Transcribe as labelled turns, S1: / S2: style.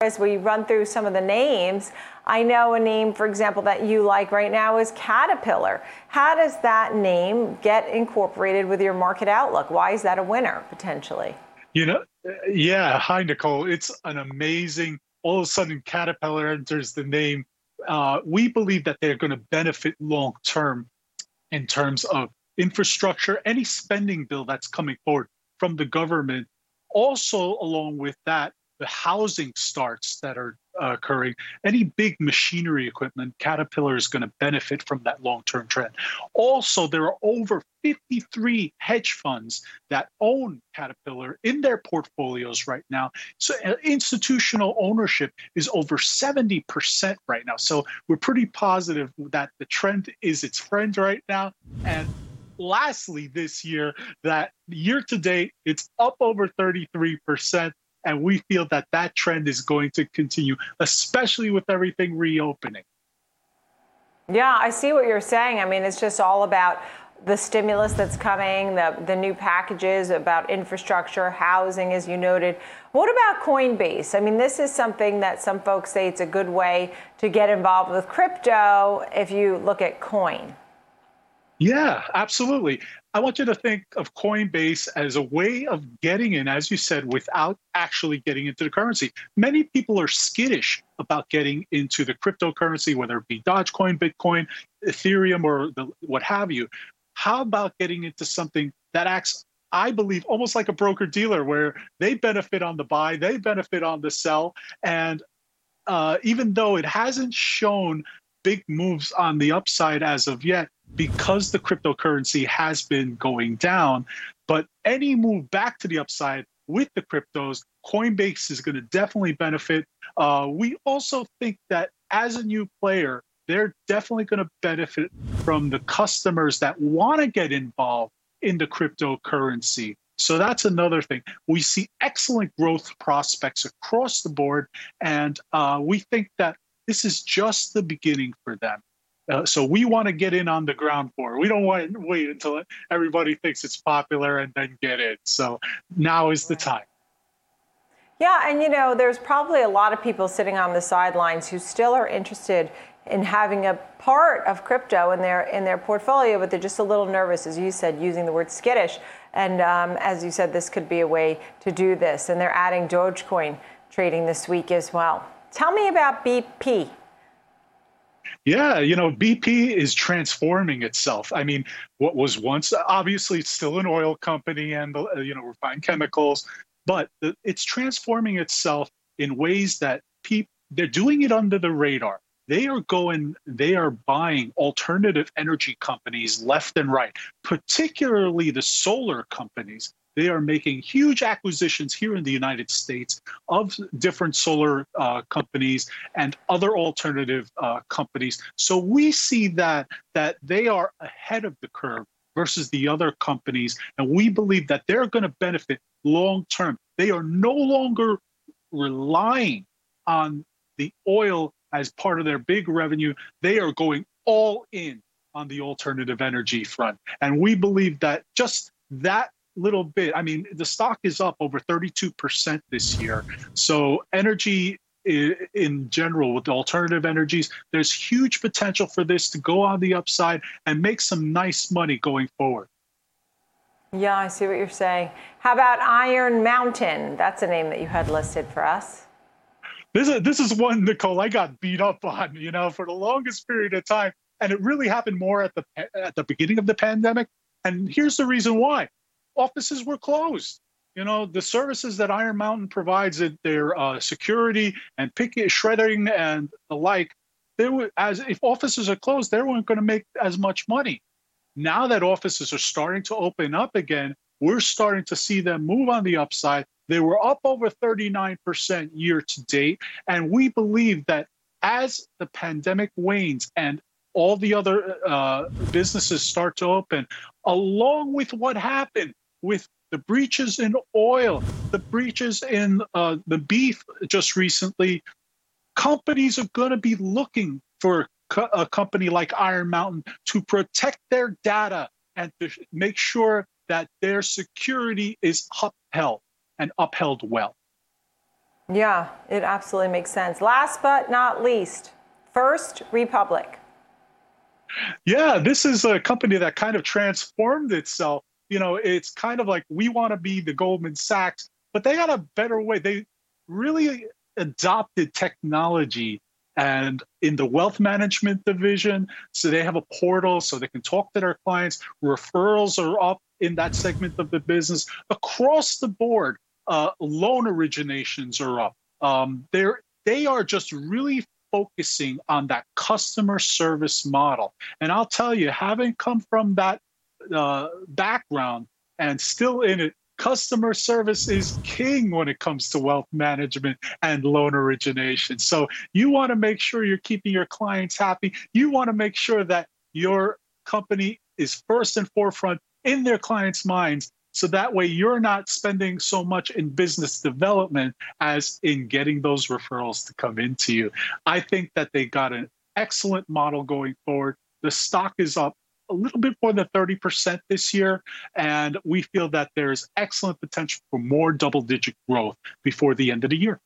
S1: as we run through some of the names, I know a name, for example, that you like right now is Caterpillar. How does that name get incorporated with your market outlook? Why is that a winner potentially?
S2: You know, yeah. Hi, Nicole. It's an amazing. All of a sudden, Caterpillar enters the name. Uh, we believe that they're going to benefit long term in terms of infrastructure, any spending bill that's coming forward from the government. Also, along with that, the housing starts that are uh, occurring, any big machinery equipment, Caterpillar is going to benefit from that long term trend. Also, there are over 53 hedge funds that own Caterpillar in their portfolios right now. So, uh, institutional ownership is over 70% right now. So, we're pretty positive that the trend is its friend right now. And lastly, this year, that year to date, it's up over 33%. And we feel that that trend is going to continue, especially with everything reopening.
S1: Yeah, I see what you're saying. I mean, it's just all about the stimulus that's coming, the, the new packages about infrastructure, housing, as you noted. What about Coinbase? I mean, this is something that some folks say it's a good way to get involved with crypto if you look at coin.
S2: Yeah, absolutely. I want you to think of Coinbase as a way of getting in, as you said, without actually getting into the currency. Many people are skittish about getting into the cryptocurrency, whether it be Dogecoin, Bitcoin, Ethereum, or the, what have you. How about getting into something that acts, I believe, almost like a broker dealer, where they benefit on the buy, they benefit on the sell, and uh, even though it hasn't shown big moves on the upside as of yet, because the cryptocurrency has been going down. But any move back to the upside with the cryptos, Coinbase is going to definitely benefit. Uh, we also think that as a new player, they're definitely going to benefit from the customers that want to get involved in the cryptocurrency. So that's another thing. We see excellent growth prospects across the board, and uh, we think that this is just the beginning for them. Uh, so we want to get in on the ground floor. We don't want to wait until everybody thinks it's popular and then get in. So now is the time.
S1: Yeah, and you know, there's probably a lot of people sitting on the sidelines who still are interested in having a part of crypto in their in their portfolio, but they're just a little nervous, as you said, using the word skittish. And um, as you said, this could be a way to do this. And they're adding Dogecoin trading this week as well. Tell me about BP.
S2: Yeah, you know, BP is transforming itself. I mean, what was once obviously it's still an oil company and uh, you know refined chemicals, but it's transforming itself in ways that people they're doing it under the radar. They are going, they are buying alternative energy companies left and right, particularly the solar companies. They are making huge acquisitions here in the United States of different solar uh, companies and other alternative uh, companies. So we see that that they are ahead of the curve versus the other companies, and we believe that they're going to benefit long term. They are no longer relying on the oil as part of their big revenue. They are going all in on the alternative energy front. And we believe that just that little bit. I mean, the stock is up over 32% this year. So, energy in general with alternative energies, there's huge potential for this to go on the upside and make some nice money going forward.
S1: Yeah, I see what you're saying. How about Iron Mountain? That's a name that you had listed for us.
S2: This is this is one Nicole I got beat up on, you know, for the longest period of time, and it really happened more at the at the beginning of the pandemic. And here's the reason why: offices were closed. You know, the services that Iron Mountain provides, their uh, security and picking, shredding, and the like, they were as if offices are closed, they weren't going to make as much money. Now that offices are starting to open up again, we're starting to see them move on the upside. They were up over 39% year to date. And we believe that as the pandemic wanes and all the other uh, businesses start to open, along with what happened with the breaches in oil, the breaches in uh, the beef just recently, companies are going to be looking for co- a company like Iron Mountain to protect their data and to make sure that their security is upheld and upheld well.
S1: Yeah, it absolutely makes sense. Last but not least, First Republic.
S2: Yeah, this is a company that kind of transformed itself. You know, it's kind of like we want to be the Goldman Sachs, but they got a better way. They really adopted technology and in the wealth management division so they have a portal so they can talk to their clients. Referrals are up in that segment of the business. Across the board uh, loan originations are up. Um, they're they are just really focusing on that customer service model. And i'll tell you having come from that uh, background and still in it customer service is king when it comes to wealth management and loan origination. So you want to make sure you're keeping your clients happy. You want to make sure that your company is first and forefront in their clients' minds. So that way you're not spending so much in business development as in getting those referrals to come into you. I think that they got an excellent model going forward. The stock is up a little bit more than 30% this year. And we feel that there's excellent potential for more double digit growth before the end of the year.